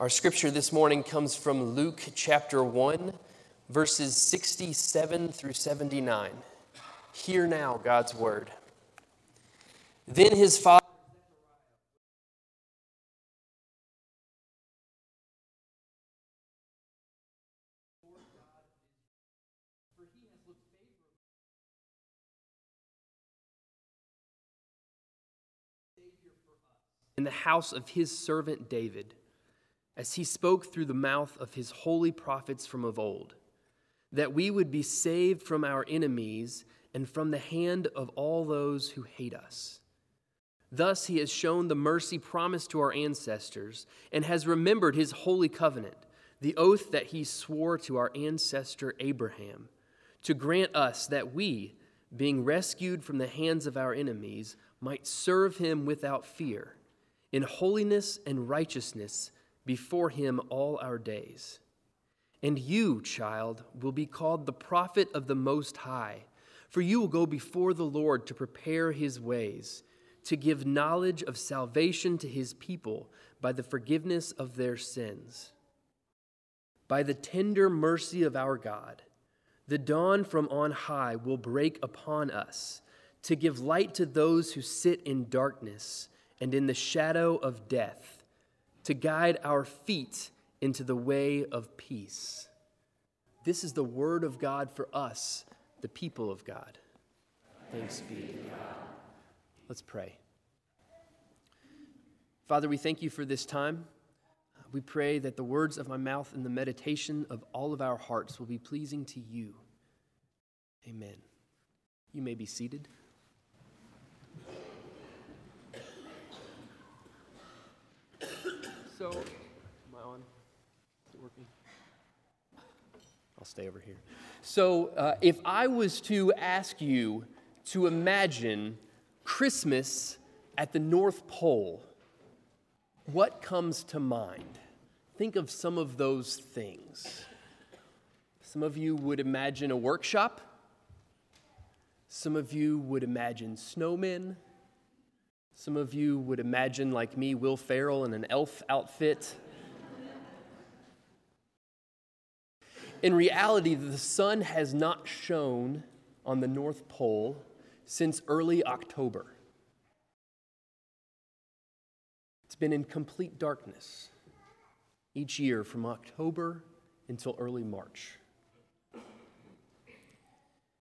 Our scripture this morning comes from Luke chapter 1, verses 67 through 79. Hear now God's word. Then his father. In the house of his servant David as he spoke through the mouth of his holy prophets from of old, that we would be saved from our enemies and from the hand of all those who hate us. Thus he has shown the mercy promised to our ancestors and has remembered his holy covenant, the oath that he swore to our ancestor Abraham, to grant us that we, being rescued from the hands of our enemies, might serve him without fear, in holiness and righteousness before him all our days. And you, child, will be called the prophet of the Most High, for you will go before the Lord to prepare his ways, to give knowledge of salvation to his people by the forgiveness of their sins. By the tender mercy of our God, the dawn from on high will break upon us to give light to those who sit in darkness and in the shadow of death to guide our feet into the way of peace. This is the word of God for us, the people of God. Thanks be to God. Let's pray. Father, we thank you for this time. We pray that the words of my mouth and the meditation of all of our hearts will be pleasing to you. Amen. You may be seated. So, am I on? Is it working? I'll stay over here. So, uh, if I was to ask you to imagine Christmas at the North Pole, what comes to mind? Think of some of those things. Some of you would imagine a workshop. Some of you would imagine snowmen. Some of you would imagine, like me, Will Ferrell in an elf outfit. in reality, the sun has not shone on the North Pole since early October. It's been in complete darkness each year from October until early March.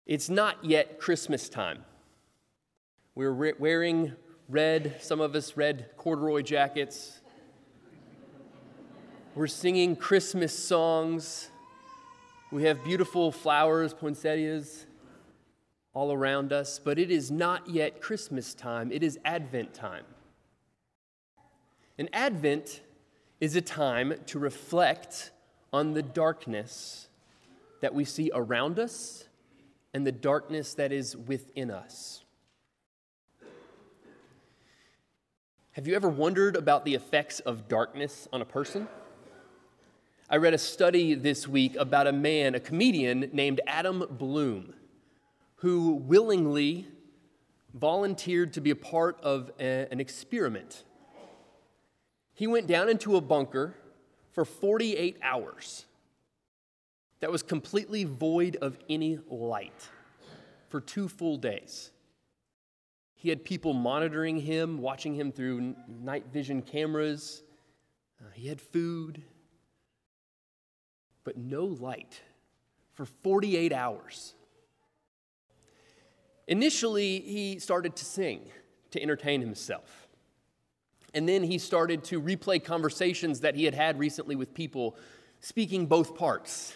It's not yet Christmas time. We're wearing red, some of us red corduroy jackets. We're singing Christmas songs. We have beautiful flowers, poinsettias, all around us, but it is not yet Christmas time. It is Advent time. And Advent is a time to reflect on the darkness that we see around us and the darkness that is within us. Have you ever wondered about the effects of darkness on a person? I read a study this week about a man, a comedian named Adam Bloom, who willingly volunteered to be a part of a, an experiment. He went down into a bunker for 48 hours that was completely void of any light for two full days. He had people monitoring him, watching him through night vision cameras. Uh, he had food, but no light for 48 hours. Initially, he started to sing to entertain himself. And then he started to replay conversations that he had had recently with people, speaking both parts,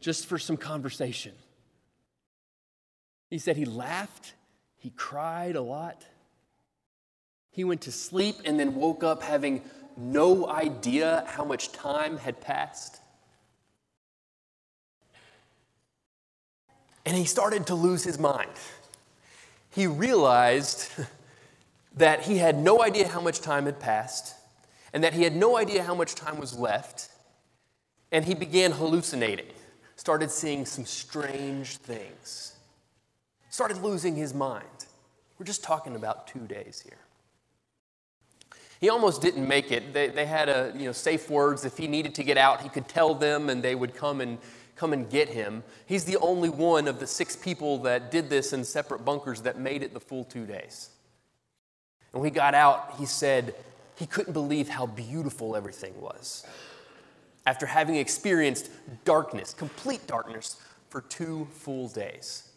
just for some conversation. He said he laughed he cried a lot. He went to sleep and then woke up having no idea how much time had passed. And he started to lose his mind. He realized that he had no idea how much time had passed and that he had no idea how much time was left. And he began hallucinating, started seeing some strange things started losing his mind. We're just talking about two days here. He almost didn't make it. They, they had a, you know, safe words. If he needed to get out, he could tell them and they would come and, come and get him. He's the only one of the six people that did this in separate bunkers that made it the full two days. And when he got out, he said he couldn't believe how beautiful everything was. After having experienced darkness, complete darkness, for two full days.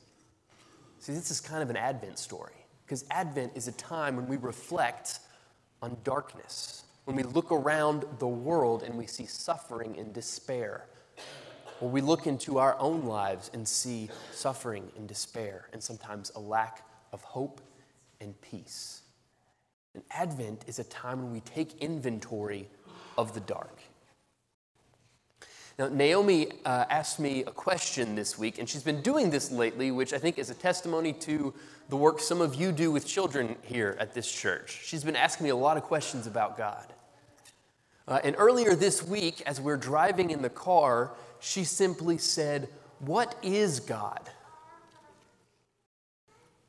See, this is kind of an Advent story because Advent is a time when we reflect on darkness, when we look around the world and we see suffering and despair, or we look into our own lives and see suffering and despair, and sometimes a lack of hope and peace. And Advent is a time when we take inventory of the dark. Now, Naomi uh, asked me a question this week, and she's been doing this lately, which I think is a testimony to the work some of you do with children here at this church. She's been asking me a lot of questions about God. Uh, and earlier this week, as we're driving in the car, she simply said, What is God?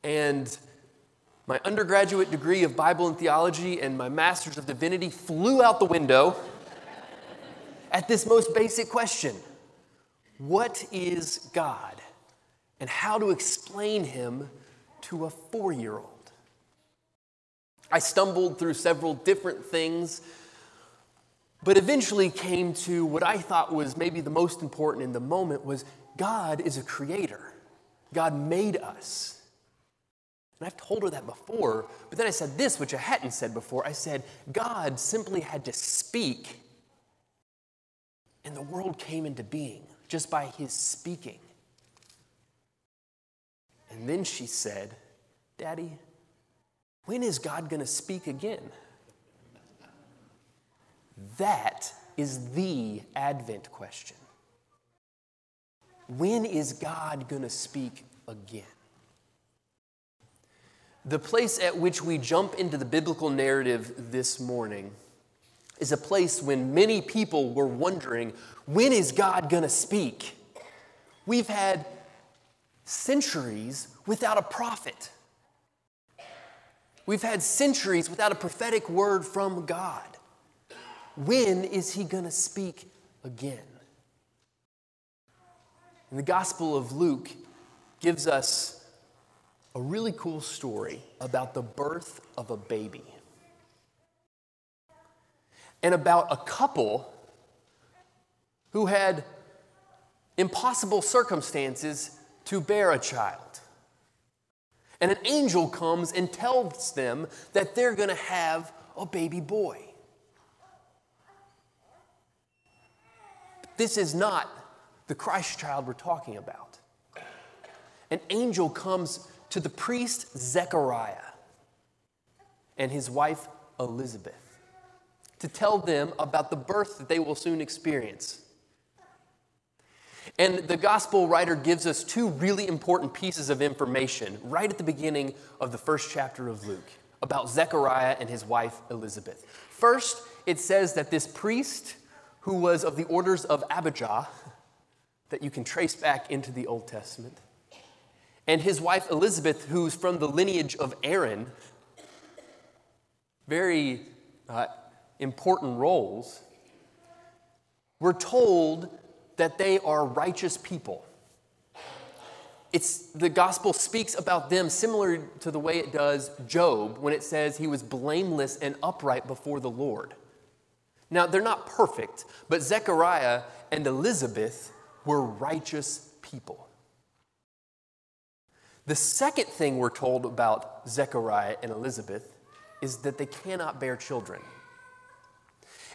And my undergraduate degree of Bible and theology and my master's of divinity flew out the window at this most basic question What is God? And how to explain him to a four year old. I stumbled through several different things, but eventually came to what I thought was maybe the most important in the moment was God is a creator. God made us. And I've told her that before, but then I said this, which I hadn't said before. I said, God simply had to speak and the world came into being just by his speaking. And then she said, Daddy, when is God going to speak again? That is the Advent question. When is God going to speak again? The place at which we jump into the biblical narrative this morning is a place when many people were wondering when is God going to speak? We've had centuries without a prophet. We've had centuries without a prophetic word from God. When is he going to speak again? And the Gospel of Luke gives us a really cool story about the birth of a baby and about a couple who had impossible circumstances to bear a child. And an angel comes and tells them that they're going to have a baby boy. This is not the Christ child we're talking about. An angel comes to the priest Zechariah and his wife Elizabeth to tell them about the birth that they will soon experience. And the gospel writer gives us two really important pieces of information right at the beginning of the first chapter of Luke about Zechariah and his wife Elizabeth. First, it says that this priest, who was of the orders of Abijah, that you can trace back into the Old Testament, and his wife Elizabeth, who's from the lineage of Aaron, very uh, important roles, we're told that they are righteous people. It's, the gospel speaks about them similar to the way it does Job when it says he was blameless and upright before the Lord. Now, they're not perfect, but Zechariah and Elizabeth were righteous people. The second thing we're told about Zechariah and Elizabeth is that they cannot bear children.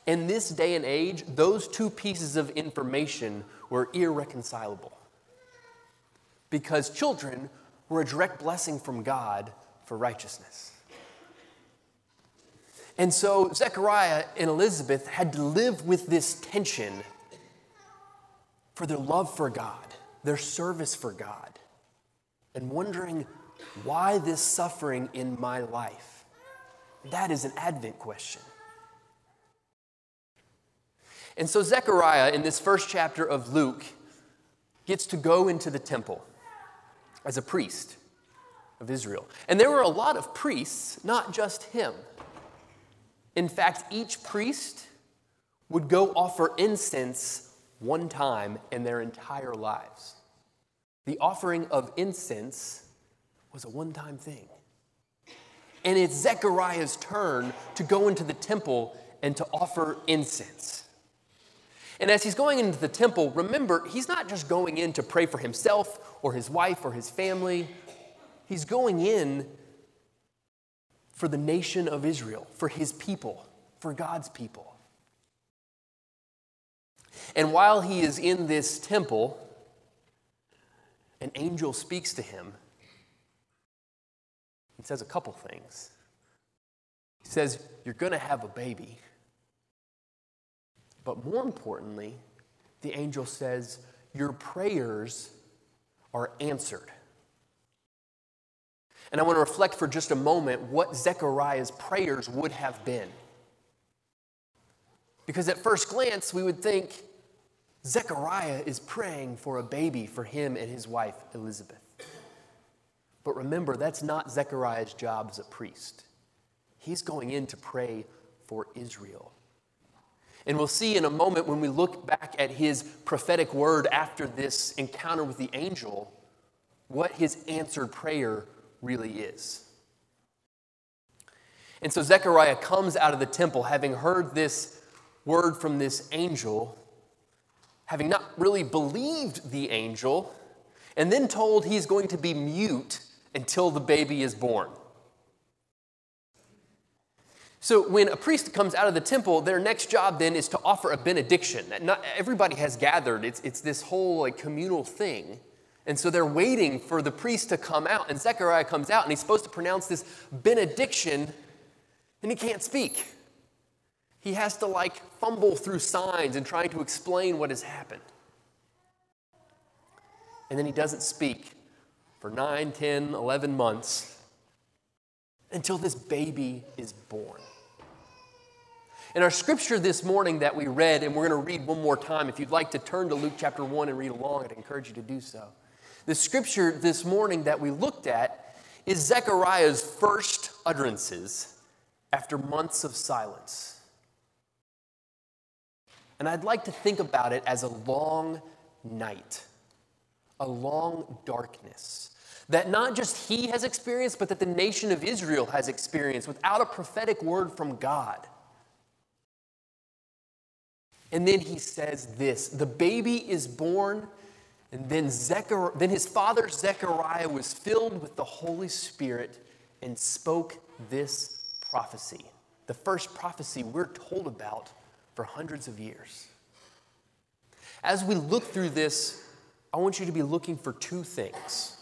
In this day and age, those two pieces of information were irreconcilable because children were a direct blessing from God for righteousness. And so Zechariah and Elizabeth had to live with this tension for their love for God, their service for God, and wondering why this suffering in my life? That is an Advent question. And so Zechariah, in this first chapter of Luke, gets to go into the temple as a priest of Israel. And there were a lot of priests, not just him. In fact, each priest would go offer incense one time in their entire lives. The offering of incense was a one time thing. And it's Zechariah's turn to go into the temple and to offer incense. And as he's going into the temple, remember, he's not just going in to pray for himself or his wife or his family. He's going in for the nation of Israel, for his people, for God's people. And while he is in this temple, an angel speaks to him and says a couple things. He says, You're going to have a baby. But more importantly, the angel says, Your prayers are answered. And I want to reflect for just a moment what Zechariah's prayers would have been. Because at first glance, we would think Zechariah is praying for a baby for him and his wife, Elizabeth. But remember, that's not Zechariah's job as a priest. He's going in to pray for Israel. And we'll see in a moment when we look back at his prophetic word after this encounter with the angel, what his answered prayer really is. And so Zechariah comes out of the temple having heard this word from this angel, having not really believed the angel, and then told he's going to be mute until the baby is born. So, when a priest comes out of the temple, their next job then is to offer a benediction. Not everybody has gathered, it's, it's this whole like, communal thing. And so they're waiting for the priest to come out, and Zechariah comes out, and he's supposed to pronounce this benediction, and he can't speak. He has to like fumble through signs and trying to explain what has happened. And then he doesn't speak for 9, 10, 11 months until this baby is born. In our scripture this morning that we read, and we're going to read one more time, if you'd like to turn to Luke chapter 1 and read along, I'd encourage you to do so. The scripture this morning that we looked at is Zechariah's first utterances after months of silence. And I'd like to think about it as a long night, a long darkness that not just he has experienced, but that the nation of Israel has experienced without a prophetic word from God. And then he says this the baby is born, and then, Zechariah, then his father Zechariah was filled with the Holy Spirit and spoke this prophecy. The first prophecy we're told about for hundreds of years. As we look through this, I want you to be looking for two things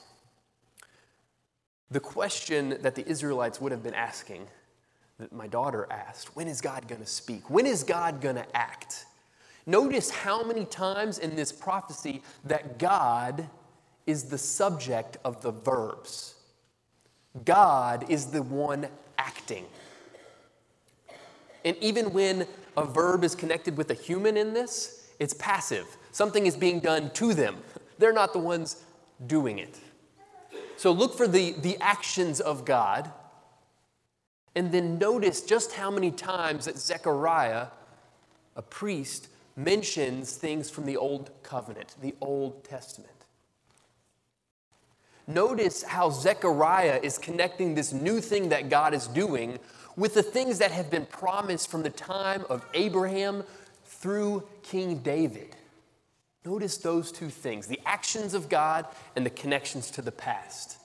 the question that the Israelites would have been asking, that my daughter asked, when is God going to speak? When is God going to act? Notice how many times in this prophecy that God is the subject of the verbs. God is the one acting. And even when a verb is connected with a human in this, it's passive. Something is being done to them. They're not the ones doing it. So look for the, the actions of God. And then notice just how many times that Zechariah, a priest, mentions things from the Old Covenant, the Old Testament. Notice how Zechariah is connecting this new thing that God is doing with the things that have been promised from the time of Abraham through King David. Notice those two things the actions of God and the connections to the past.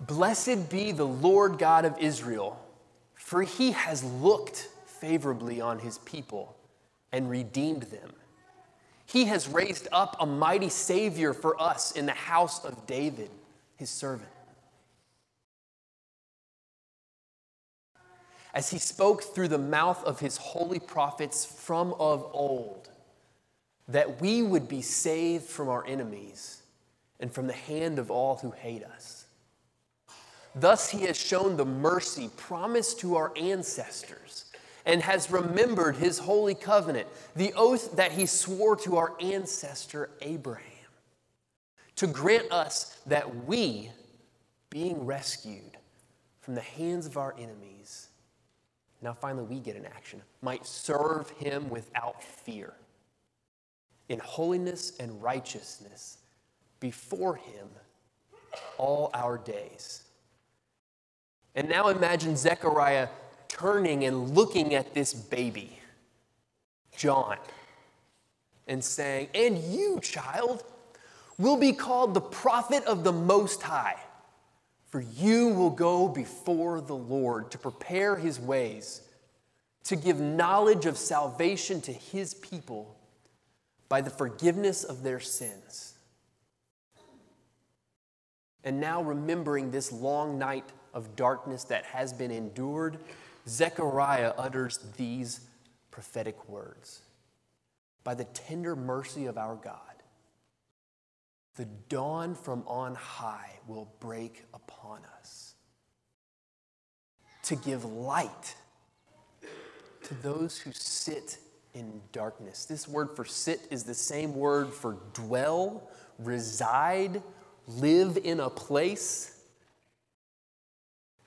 Blessed be the Lord God of Israel, for he has looked favorably on his people and redeemed them. He has raised up a mighty Savior for us in the house of David, his servant. As he spoke through the mouth of his holy prophets from of old, that we would be saved from our enemies and from the hand of all who hate us. Thus, he has shown the mercy promised to our ancestors and has remembered his holy covenant, the oath that he swore to our ancestor Abraham, to grant us that we, being rescued from the hands of our enemies, now finally we get an action, might serve him without fear, in holiness and righteousness before him all our days. And now imagine Zechariah turning and looking at this baby, John, and saying, And you, child, will be called the prophet of the Most High, for you will go before the Lord to prepare his ways, to give knowledge of salvation to his people by the forgiveness of their sins. And now, remembering this long night of darkness that has been endured, Zechariah utters these prophetic words By the tender mercy of our God, the dawn from on high will break upon us to give light to those who sit in darkness. This word for sit is the same word for dwell, reside, live in a place.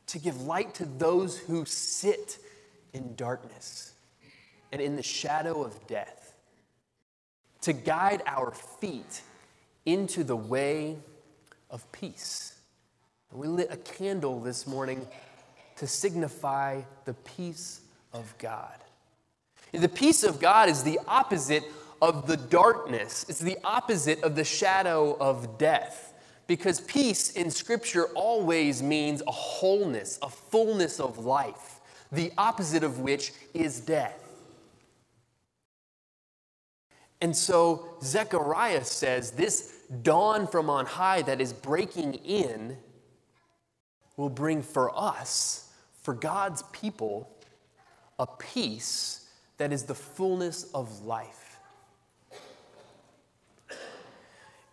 To give light to those who sit in darkness and in the shadow of death. To guide our feet into the way of peace. And we lit a candle this morning to signify the peace of God. The peace of God is the opposite of the darkness, it's the opposite of the shadow of death. Because peace in Scripture always means a wholeness, a fullness of life, the opposite of which is death. And so Zechariah says this dawn from on high that is breaking in will bring for us, for God's people, a peace that is the fullness of life.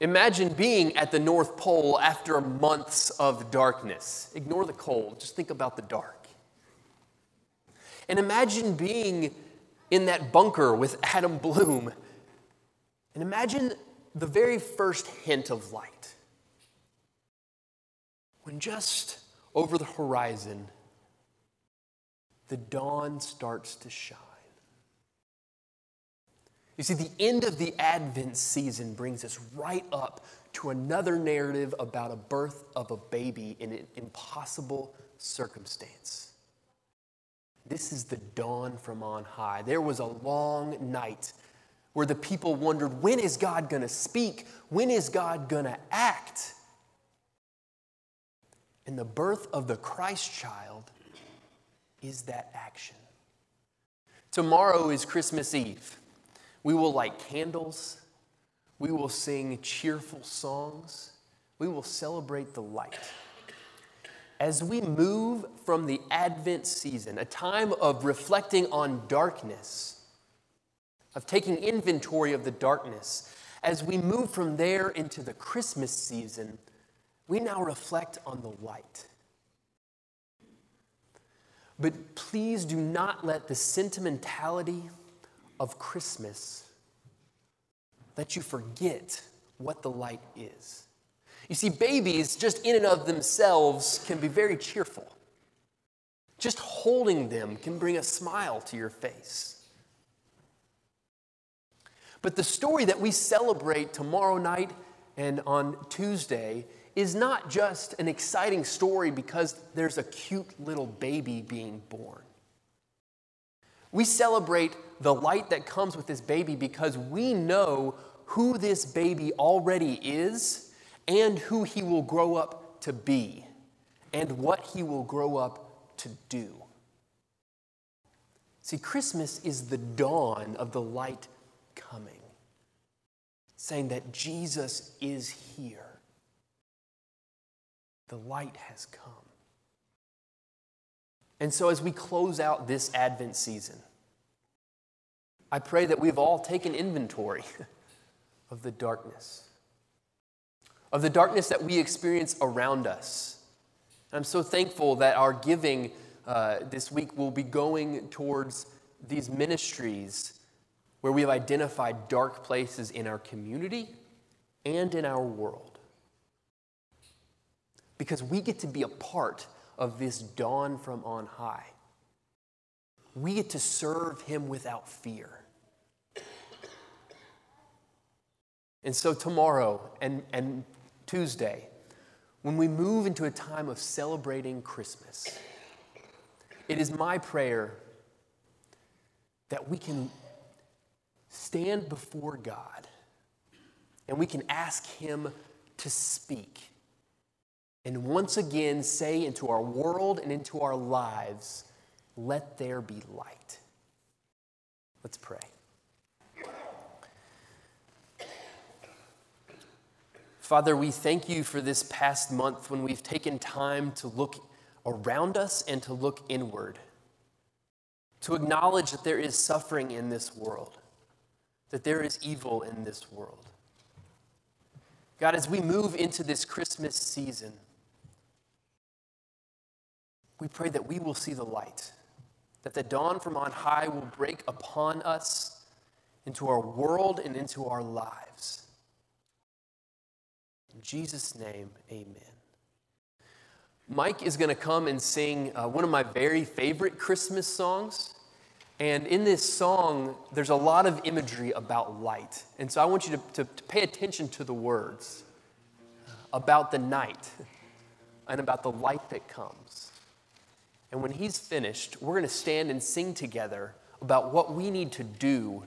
Imagine being at the North Pole after months of darkness. Ignore the cold, just think about the dark. And imagine being in that bunker with Adam Bloom and imagine the very first hint of light. When just over the horizon, the dawn starts to shine. You see, the end of the Advent season brings us right up to another narrative about a birth of a baby in an impossible circumstance. This is the dawn from on high. There was a long night where the people wondered when is God going to speak? When is God going to act? And the birth of the Christ child is that action. Tomorrow is Christmas Eve. We will light candles. We will sing cheerful songs. We will celebrate the light. As we move from the Advent season, a time of reflecting on darkness, of taking inventory of the darkness. As we move from there into the Christmas season, we now reflect on the light. But please do not let the sentimentality of Christmas that you forget what the light is. You see, babies, just in and of themselves, can be very cheerful. Just holding them can bring a smile to your face. But the story that we celebrate tomorrow night and on Tuesday is not just an exciting story because there's a cute little baby being born. We celebrate the light that comes with this baby because we know who this baby already is and who he will grow up to be and what he will grow up to do. See, Christmas is the dawn of the light coming, saying that Jesus is here. The light has come. And so, as we close out this Advent season, I pray that we've all taken inventory of the darkness, of the darkness that we experience around us. I'm so thankful that our giving uh, this week will be going towards these ministries where we have identified dark places in our community and in our world. Because we get to be a part of this dawn from on high. We get to serve him without fear. And so, tomorrow and, and Tuesday, when we move into a time of celebrating Christmas, it is my prayer that we can stand before God and we can ask Him to speak and once again say into our world and into our lives, let there be light. Let's pray. Father, we thank you for this past month when we've taken time to look around us and to look inward, to acknowledge that there is suffering in this world, that there is evil in this world. God, as we move into this Christmas season, we pray that we will see the light, that the dawn from on high will break upon us into our world and into our lives. In Jesus' name, amen. Mike is going to come and sing uh, one of my very favorite Christmas songs. And in this song, there's a lot of imagery about light. And so I want you to, to, to pay attention to the words about the night and about the light that comes. And when he's finished, we're going to stand and sing together about what we need to do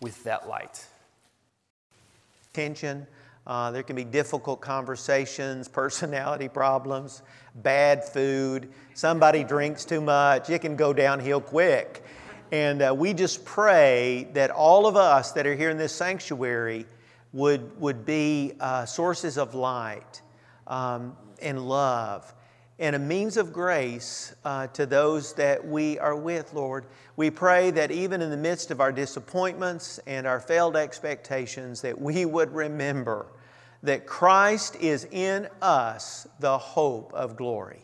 with that light. Tension. Uh, there can be difficult conversations, personality problems, bad food. Somebody drinks too much. It can go downhill quick. And uh, we just pray that all of us that are here in this sanctuary would, would be uh, sources of light um, and love and a means of grace uh, to those that we are with, Lord. We pray that even in the midst of our disappointments and our failed expectations, that we would remember that Christ is in us the hope of glory.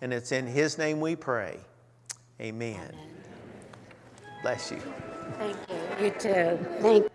And it's in His name we pray. Amen. Amen. Bless you. Thank you. You too. Thank